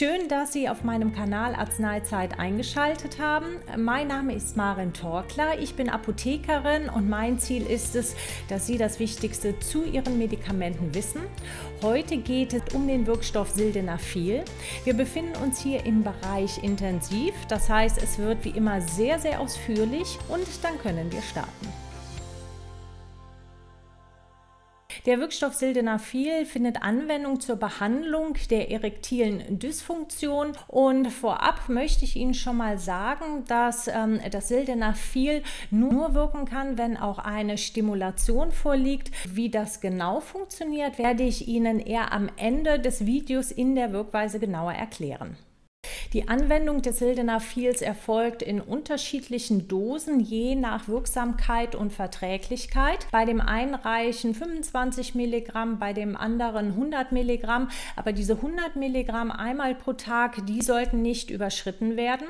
Schön, dass Sie auf meinem Kanal Arzneizeit eingeschaltet haben. Mein Name ist Maren Torkler. Ich bin Apothekerin und mein Ziel ist es, dass Sie das Wichtigste zu Ihren Medikamenten wissen. Heute geht es um den Wirkstoff Sildenafil. Wir befinden uns hier im Bereich Intensiv. Das heißt, es wird wie immer sehr, sehr ausführlich und dann können wir starten. Der Wirkstoff Sildenafil findet Anwendung zur Behandlung der erektilen Dysfunktion und vorab möchte ich Ihnen schon mal sagen, dass ähm, das Sildenafil nur wirken kann, wenn auch eine Stimulation vorliegt. Wie das genau funktioniert, werde ich Ihnen eher am Ende des Videos in der Wirkweise genauer erklären. Die Anwendung des Sildenafils erfolgt in unterschiedlichen Dosen je nach Wirksamkeit und Verträglichkeit. Bei dem einen reichen 25 Milligramm, bei dem anderen 100 Milligramm. Aber diese 100 Milligramm einmal pro Tag, die sollten nicht überschritten werden.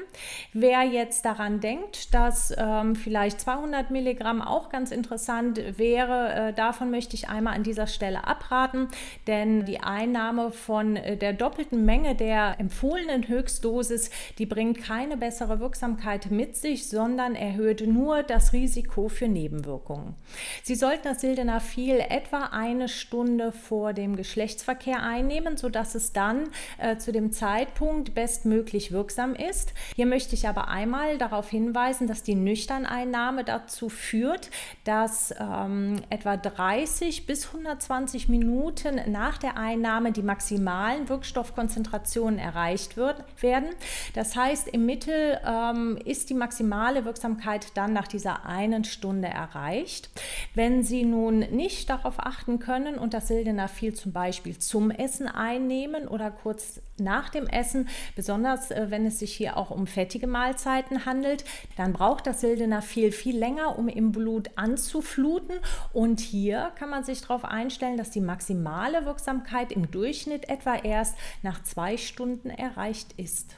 Wer jetzt daran denkt, dass ähm, vielleicht 200 Milligramm auch ganz interessant wäre, äh, davon möchte ich einmal an dieser Stelle abraten, denn die Einnahme von äh, der doppelten Menge der empfohlenen Höchstdosis Dosis, die bringt keine bessere Wirksamkeit mit sich, sondern erhöht nur das Risiko für Nebenwirkungen. Sie sollten das Sildenafil etwa eine Stunde vor dem Geschlechtsverkehr einnehmen, sodass es dann äh, zu dem Zeitpunkt bestmöglich wirksam ist. Hier möchte ich aber einmal darauf hinweisen, dass die Nüchterneinnahme dazu führt, dass ähm, etwa 30 bis 120 Minuten nach der Einnahme die maximalen Wirkstoffkonzentrationen erreicht wird, werden werden. Das heißt, im Mittel ähm, ist die maximale Wirksamkeit dann nach dieser einen Stunde erreicht. Wenn Sie nun nicht darauf achten können und das Sildenafil zum Beispiel zum Essen einnehmen oder kurz nach dem Essen, besonders äh, wenn es sich hier auch um fettige Mahlzeiten handelt, dann braucht das Sildenafil viel länger, um im Blut anzufluten. Und hier kann man sich darauf einstellen, dass die maximale Wirksamkeit im Durchschnitt etwa erst nach zwei Stunden erreicht ist.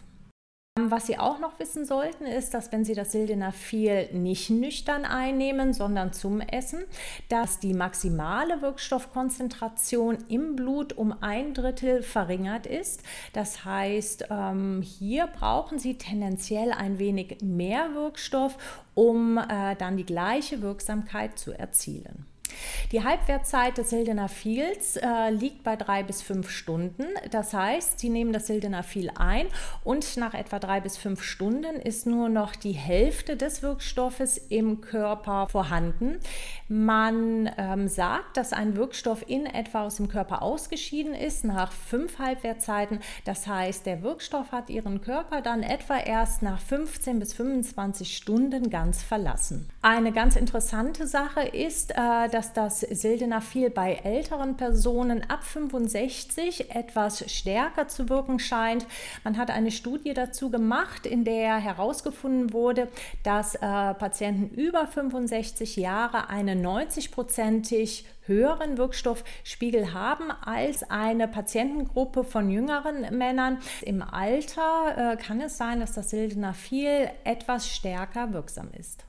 Was Sie auch noch wissen sollten, ist, dass wenn Sie das Sildenafil nicht nüchtern einnehmen, sondern zum Essen, dass die maximale Wirkstoffkonzentration im Blut um ein Drittel verringert ist. Das heißt, ähm, hier brauchen Sie tendenziell ein wenig mehr Wirkstoff, um äh, dann die gleiche Wirksamkeit zu erzielen. Die Halbwertzeit des Sildenafils äh, liegt bei drei bis fünf Stunden. Das heißt, Sie nehmen das Sildenafil ein und nach etwa drei bis fünf Stunden ist nur noch die Hälfte des Wirkstoffes im Körper vorhanden. Man ähm, sagt, dass ein Wirkstoff in etwa aus dem Körper ausgeschieden ist nach fünf Halbwertzeiten. Das heißt, der Wirkstoff hat Ihren Körper dann etwa erst nach 15 bis 25 Stunden ganz verlassen. Eine ganz interessante Sache ist, äh, dass dass das Sildenafil bei älteren Personen ab 65 etwas stärker zu wirken scheint. Man hat eine Studie dazu gemacht, in der herausgefunden wurde, dass äh, Patienten über 65 Jahre einen 90-prozentig höheren Wirkstoffspiegel haben als eine Patientengruppe von jüngeren Männern. Im Alter äh, kann es sein, dass das Sildenafil etwas stärker wirksam ist.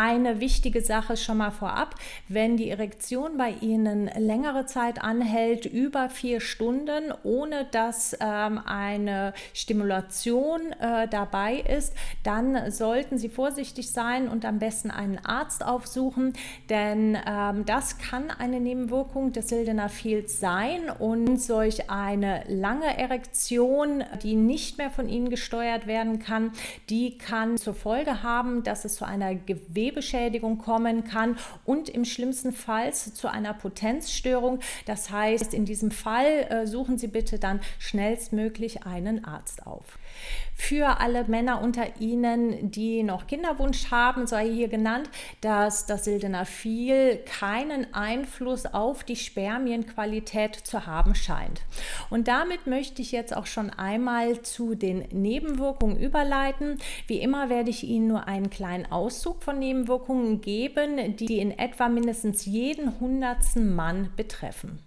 Eine wichtige Sache schon mal vorab, wenn die Erektion bei Ihnen längere Zeit anhält, über vier Stunden, ohne dass ähm, eine Stimulation äh, dabei ist, dann sollten Sie vorsichtig sein und am besten einen Arzt aufsuchen, denn ähm, das kann eine Nebenwirkung des Sildenafils sein und solch eine lange Erektion, die nicht mehr von Ihnen gesteuert werden kann, die kann zur Folge haben, dass es zu einer Gewebe Gewebeschädigung kommen kann und im schlimmsten Fall zu einer Potenzstörung. Das heißt, in diesem Fall äh, suchen Sie bitte dann schnellstmöglich einen Arzt auf. Für alle Männer unter Ihnen, die noch Kinderwunsch haben, sei hier genannt, dass das Sildenafil keinen Einfluss auf die Spermienqualität zu haben scheint. Und damit möchte ich jetzt auch schon einmal zu den Nebenwirkungen überleiten. Wie immer werde ich Ihnen nur einen kleinen Auszug von Nebenwirkungen geben, die in etwa mindestens jeden hundertsten Mann betreffen.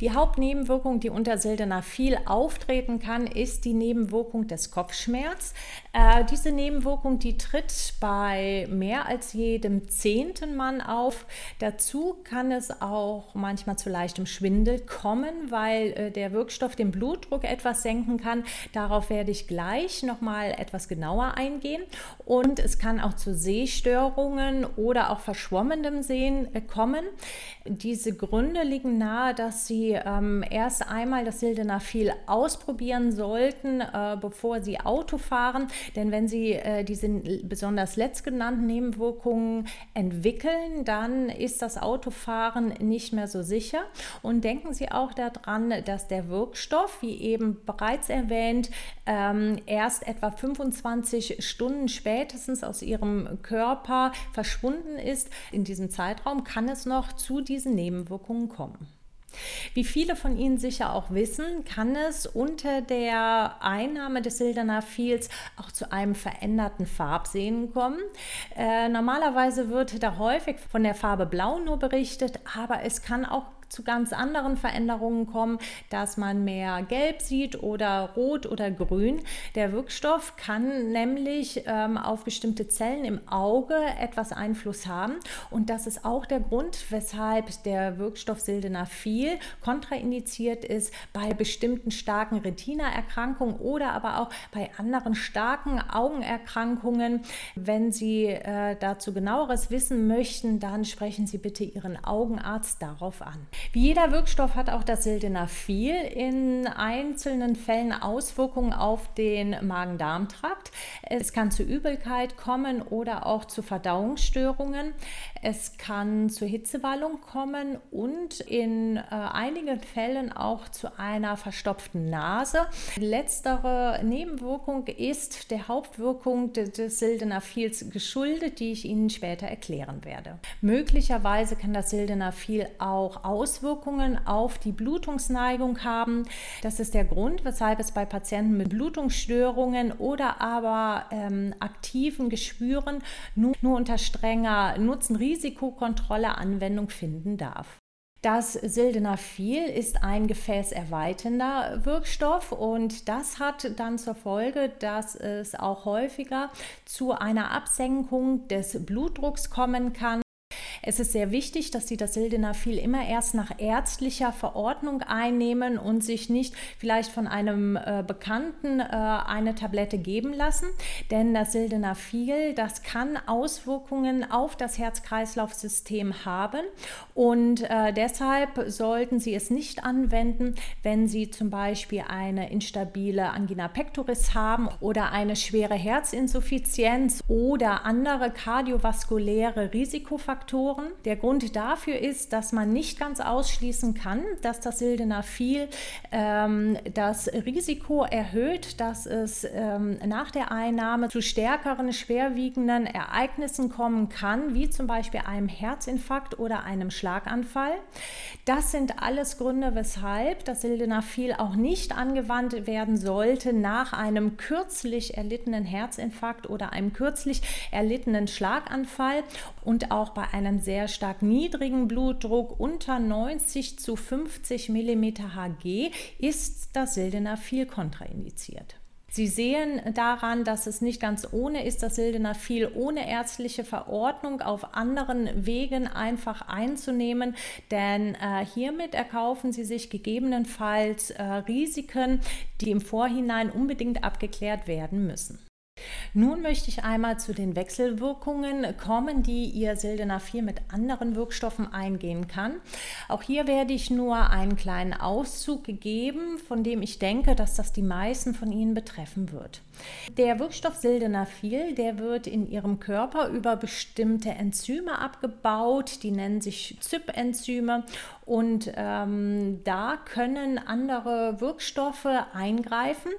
Die Hauptnebenwirkung, die unter Sildenafil auftreten kann, ist die Nebenwirkung des Kopfschmerz. Äh, diese Nebenwirkung, die tritt bei mehr als jedem zehnten Mann auf. Dazu kann es auch manchmal zu leichtem Schwindel kommen, weil äh, der Wirkstoff den Blutdruck etwas senken kann. Darauf werde ich gleich noch mal etwas genauer eingehen. Und es kann auch zu Sehstörungen oder auch verschwommenem Sehen äh, kommen. Diese Gründe liegen nahe, dass Sie ähm, erst einmal das Sildenafil ausprobieren sollten, äh, bevor Sie Auto fahren. Denn wenn Sie äh, diese besonders letztgenannten Nebenwirkungen entwickeln, dann ist das Autofahren nicht mehr so sicher. Und denken Sie auch daran, dass der Wirkstoff, wie eben bereits erwähnt, ähm, erst etwa 25 Stunden spätestens aus Ihrem Körper verschwunden ist. In diesem Zeitraum kann es noch zu diesen Nebenwirkungen kommen. Wie viele von Ihnen sicher auch wissen, kann es unter der Einnahme des Sildenafils auch zu einem veränderten Farbsehen kommen. Äh, normalerweise wird da häufig von der Farbe Blau nur berichtet, aber es kann auch zu ganz anderen Veränderungen kommen, dass man mehr gelb sieht oder rot oder grün. Der Wirkstoff kann nämlich ähm, auf bestimmte Zellen im Auge etwas Einfluss haben und das ist auch der Grund, weshalb der Wirkstoff Sildenafil kontraindiziert ist bei bestimmten starken Retina-Erkrankungen oder aber auch bei anderen starken Augenerkrankungen. Wenn Sie äh, dazu genaueres wissen möchten, dann sprechen Sie bitte Ihren Augenarzt darauf an. Wie jeder Wirkstoff hat auch das Sildenafil in einzelnen Fällen Auswirkungen auf den Magen-Darm-Trakt. Es kann zu Übelkeit kommen oder auch zu Verdauungsstörungen. Es kann zur Hitzewallung kommen und in äh, einigen Fällen auch zu einer verstopften Nase. Letztere Nebenwirkung ist der Hauptwirkung des Sildenafils geschuldet, die ich Ihnen später erklären werde. Möglicherweise kann das Sildenafil auch Auswirkungen auf die Blutungsneigung haben. Das ist der Grund, weshalb es bei Patienten mit Blutungsstörungen oder aber ähm, aktiven Geschwüren nur, nur unter strenger Nutzen Risikokontrolle Anwendung finden darf. Das Sildenafil ist ein gefäßerweiternder Wirkstoff und das hat dann zur Folge, dass es auch häufiger zu einer Absenkung des Blutdrucks kommen kann es ist sehr wichtig, dass Sie das Sildenafil immer erst nach ärztlicher Verordnung einnehmen und sich nicht vielleicht von einem äh, Bekannten äh, eine Tablette geben lassen, denn das Sildenafil, das kann Auswirkungen auf das Herz-Kreislauf-System haben. Und äh, deshalb sollten Sie es nicht anwenden, wenn Sie zum Beispiel eine instabile Angina pectoris haben oder eine schwere Herzinsuffizienz oder andere kardiovaskuläre Risikofaktoren Faktoren. Der Grund dafür ist, dass man nicht ganz ausschließen kann, dass das Sildenafil ähm, das Risiko erhöht, dass es ähm, nach der Einnahme zu stärkeren, schwerwiegenden Ereignissen kommen kann, wie zum Beispiel einem Herzinfarkt oder einem Schlaganfall. Das sind alles Gründe, weshalb das Sildenafil auch nicht angewandt werden sollte nach einem kürzlich erlittenen Herzinfarkt oder einem kürzlich erlittenen Schlaganfall und auch bei einem sehr stark niedrigen Blutdruck unter 90 zu 50 mm Hg ist das Sildenafil kontraindiziert. Sie sehen daran, dass es nicht ganz ohne ist, das Sildenafil ohne ärztliche Verordnung auf anderen Wegen einfach einzunehmen, denn äh, hiermit erkaufen Sie sich gegebenenfalls äh, Risiken, die im Vorhinein unbedingt abgeklärt werden müssen. Nun möchte ich einmal zu den Wechselwirkungen kommen, die Ihr Sildenafil mit anderen Wirkstoffen eingehen kann. Auch hier werde ich nur einen kleinen Auszug geben, von dem ich denke, dass das die meisten von Ihnen betreffen wird. Der Wirkstoff Sildenafil, der wird in Ihrem Körper über bestimmte Enzyme abgebaut, die nennen sich ZYP-Enzyme und ähm, da können andere Wirkstoffe eingreifen.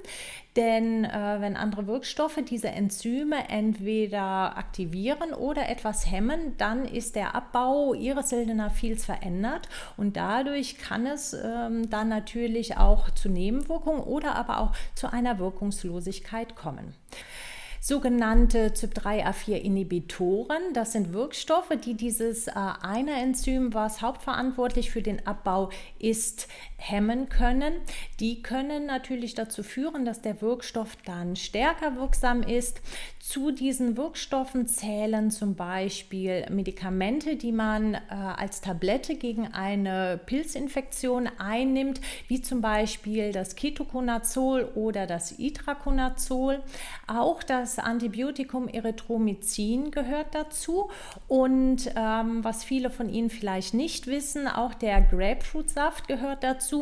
Denn äh, wenn andere Wirkstoffe diese Enzyme entweder aktivieren oder etwas hemmen, dann ist der Abbau ihres Sildenafils verändert und dadurch kann es ähm, dann natürlich auch zu Nebenwirkungen oder aber auch zu einer Wirkungslosigkeit kommen. sogenannte CYP3A4-Inhibitoren. Das sind Wirkstoffe, die dieses äh, eine Enzym, was hauptverantwortlich für den Abbau ist, hemmen können. Die können natürlich dazu führen, dass der Wirkstoff dann stärker wirksam ist. Zu diesen Wirkstoffen zählen zum Beispiel Medikamente, die man äh, als Tablette gegen eine Pilzinfektion einnimmt, wie zum Beispiel das Ketoconazol oder das Itraconazol. Auch das Antibiotikum Erythromycin gehört dazu. Und ähm, was viele von Ihnen vielleicht nicht wissen, auch der Grapefruitsaft gehört dazu.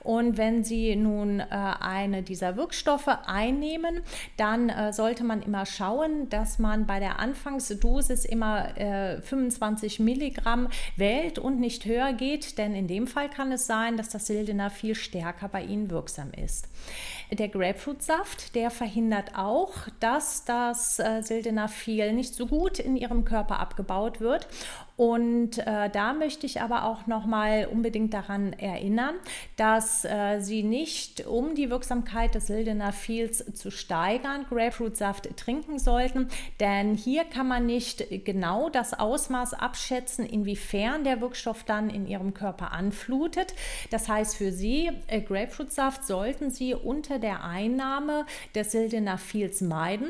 Und wenn Sie nun äh, eine dieser Wirkstoffe einnehmen, dann äh, sollte man immer schauen, dass man bei der Anfangsdosis immer äh, 25 Milligramm wählt und nicht höher geht, denn in dem Fall kann es sein, dass das Sildenafil stärker bei Ihnen wirksam ist. Der Grapefruitsaft, der verhindert auch, dass das äh, Sildenafil nicht so gut in Ihrem Körper abgebaut wird und äh, da möchte ich aber auch noch mal unbedingt daran erinnern, dass äh, Sie nicht, um die Wirksamkeit des Sildenafils zu steigern, Grapefruitsaft trinken sollten, denn hier kann man nicht genau das Ausmaß abschätzen, inwiefern der Wirkstoff dann in Ihrem Körper anflutet. Das heißt für Sie, äh, Grapefruitsaft sollten Sie unter der Einnahme des Sildenafils meiden.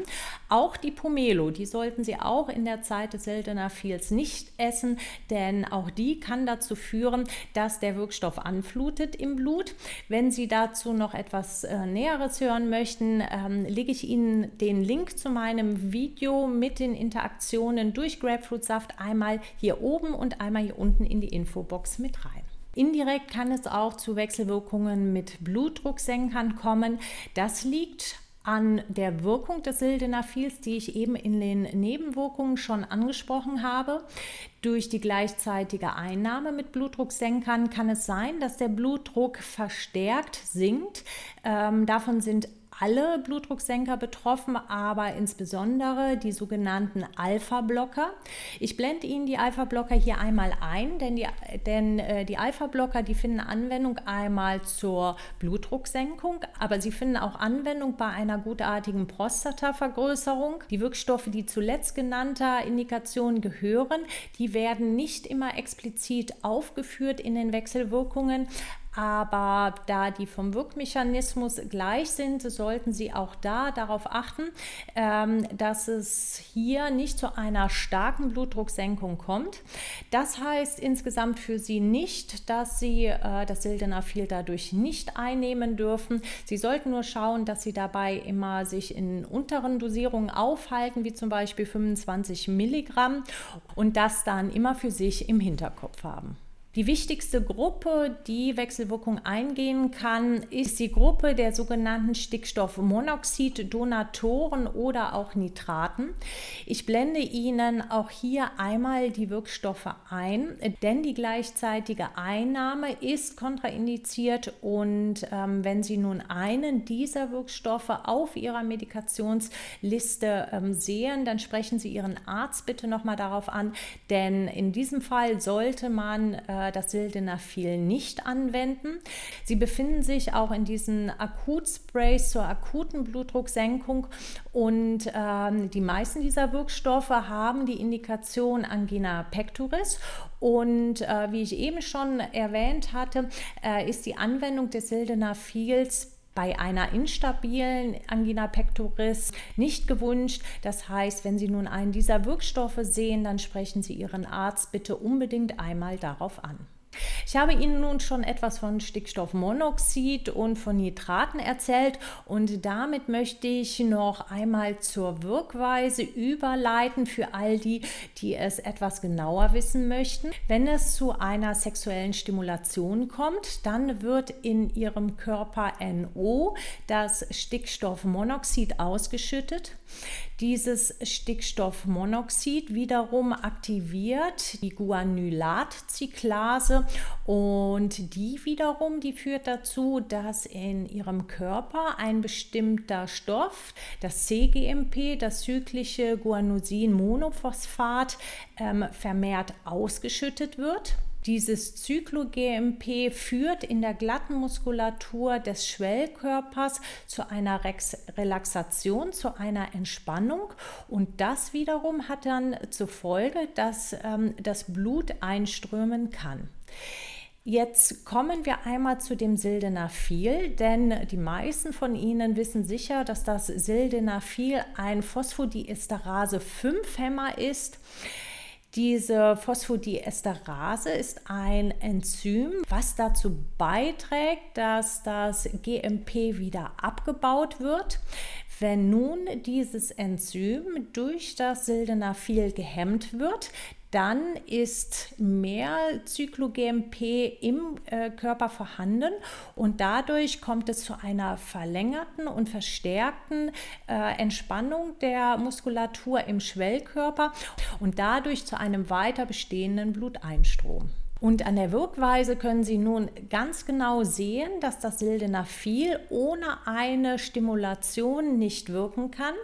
Auch die Pomelo, die sollten Sie auch in der Zeit des Sildenafils nicht essen essen, denn auch die kann dazu führen, dass der Wirkstoff anflutet im Blut. Wenn Sie dazu noch etwas äh, Näheres hören möchten, ähm, lege ich Ihnen den Link zu meinem Video mit den Interaktionen durch Grapefruitsaft einmal hier oben und einmal hier unten in die Infobox mit rein. Indirekt kann es auch zu Wechselwirkungen mit Blutdrucksenkern kommen. Das liegt an der Wirkung des Sildenafils, die ich eben in den Nebenwirkungen schon angesprochen habe. Durch die gleichzeitige Einnahme mit Blutdrucksenkern kann es sein, dass der Blutdruck verstärkt sinkt. Ähm, davon sind alle Blutdrucksenker betroffen, aber insbesondere die sogenannten Alpha-Blocker. Ich blende Ihnen die Alpha-Blocker hier einmal ein, denn die, denn, äh, die Alpha-Blocker, die finden Anwendung einmal zur Blutdrucksenkung, aber sie finden auch Anwendung bei einer gutartigen Prostatavergrößerung. Die Wirkstoffe, die zuletzt genannter Indikation gehören, die werden nicht immer explizit aufgeführt in den Wechselwirkungen, aber da die vom Wirkmechanismus gleich sind, sollten Sie auch da darauf achten, ähm, dass es hier nicht zu einer starken Blutdrucksenkung kommt. Das heißt insgesamt für Sie nicht, dass Sie äh, das Sildenafil dadurch nicht einnehmen dürfen. Sie sollten nur schauen, dass Sie dabei immer sich in unteren Dosierungen aufhalten, wie zum Beispiel 25 Milligramm und das dann immer für sich im Hinterkopf haben. Die wichtigste Gruppe, die Wechselwirkung eingehen kann, ist die Gruppe der sogenannten Stickstoffmonoxid-Donatoren oder auch Nitraten. Ich blende Ihnen auch hier einmal die Wirkstoffe ein, denn die gleichzeitige Einnahme ist kontraindiziert und ähm, wenn Sie nun einen dieser Wirkstoffe auf Ihrer Medikationsliste ähm, sehen, dann sprechen Sie Ihren Arzt bitte nochmal darauf an, denn in diesem Fall sollte man äh, das Sildenafil nicht anwenden. Sie befinden sich auch in diesen Akutsprays zur akuten Blutdrucksenkung und ähm, die meisten dieser Wirkstoffe haben die Indikation Angina pectoris und äh, wie ich eben schon erwähnt hatte, äh, ist die Anwendung des Sildenafils bei einer instabilen Angina pectoris nicht gewünscht. Das heißt, wenn Sie nun einen dieser Wirkstoffe sehen, dann sprechen Sie Ihren Arzt bitte unbedingt einmal darauf an. Ich habe Ihnen nun schon etwas von Stickstoffmonoxid und von Nitraten erzählt und damit möchte ich noch einmal zur Wirkweise überleiten für all die, die es etwas genauer wissen möchten. Wenn es zu einer sexuellen Stimulation kommt, dann wird in Ihrem Körper NO, das Stickstoffmonoxid, ausgeschüttet. Dieses Stickstoffmonoxid wiederum aktiviert die Guanylatzyklase und die wiederum, die führt dazu, dass in ihrem Körper ein bestimmter Stoff, das CGMP, das zyklische Guanosin-Monophosphat, ähm, vermehrt ausgeschüttet wird. Dieses Zyklo-GMP führt in der glatten Muskulatur des Schwellkörpers zu einer Relaxation, zu einer Entspannung und das wiederum hat dann zur Folge, dass ähm, das Blut einströmen kann. Jetzt kommen wir einmal zu dem Sildenafil, denn die meisten von Ihnen wissen sicher, dass das Sildenafil ein Phosphodiesterase 5-Hämmer ist. Diese Phosphodiesterase ist ein Enzym, was dazu beiträgt, dass das GMP wieder abgebaut wird. Wenn nun dieses Enzym durch das Sildenafil gehemmt wird, dann ist mehr Zyklo-GMP im äh, Körper vorhanden und dadurch kommt es zu einer verlängerten und verstärkten äh, Entspannung der Muskulatur im Schwellkörper und dadurch zu einem weiter bestehenden Bluteinstrom. Und an der Wirkweise können Sie nun ganz genau sehen, dass das Sildenafil ohne eine Stimulation nicht wirken kann.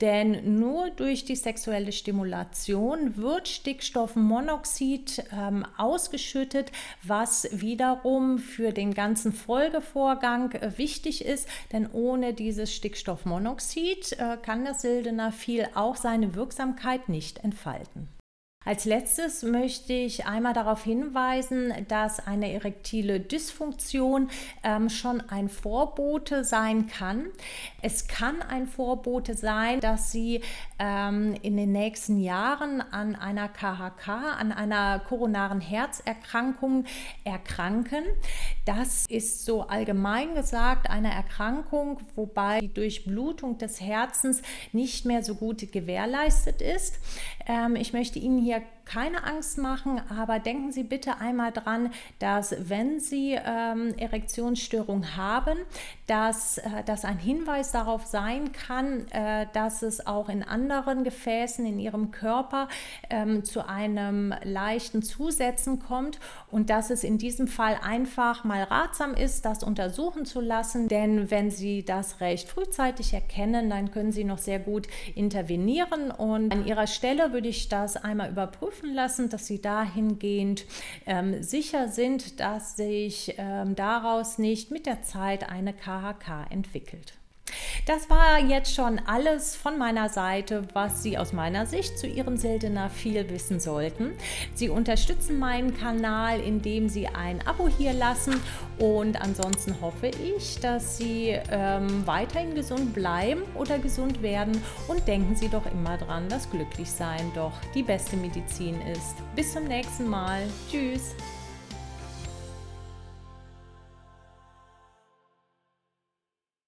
Denn nur durch die sexuelle Stimulation wird Stickstoffmonoxid ähm, ausgeschüttet, was wiederum für den ganzen Folgevorgang äh, wichtig ist. Denn ohne dieses Stickstoffmonoxid äh, kann das Sildenafil auch seine Wirksamkeit nicht entfalten. Als letztes möchte ich einmal darauf hinweisen, dass eine erektile Dysfunktion ähm, schon ein Vorbote sein kann. Es kann ein Vorbote sein, dass Sie ähm, in den nächsten Jahren an einer KHK, an einer koronaren Herzerkrankung erkranken. Das ist so allgemein gesagt eine Erkrankung, wobei die Durchblutung des Herzens nicht mehr so gut gewährleistet ist. Ähm, ich möchte Ihnen hier keine Angst machen, aber denken Sie bitte einmal dran, dass wenn Sie ähm, Erektionsstörung haben, dass äh, das ein Hinweis darauf sein kann, äh, dass es auch in anderen Gefäßen in Ihrem Körper ähm, zu einem leichten Zusetzen kommt und dass es in diesem Fall einfach mal ratsam ist, das untersuchen zu lassen, denn wenn Sie das recht frühzeitig erkennen, dann können Sie noch sehr gut intervenieren. Und an Ihrer Stelle würde ich das einmal überprüfen lassen, dass Sie dahingehend ähm, sicher sind, dass sich ähm, daraus nicht mit der Zeit eine KHK entwickelt. Das war jetzt schon alles von meiner Seite, was Sie aus meiner Sicht zu Ihrem Seltener viel wissen sollten. Sie unterstützen meinen Kanal, indem Sie ein Abo hier lassen und ansonsten hoffe ich, dass Sie ähm, weiterhin gesund bleiben oder gesund werden und denken Sie doch immer dran, dass Glücklichsein doch die beste Medizin ist. Bis zum nächsten Mal. Tschüss.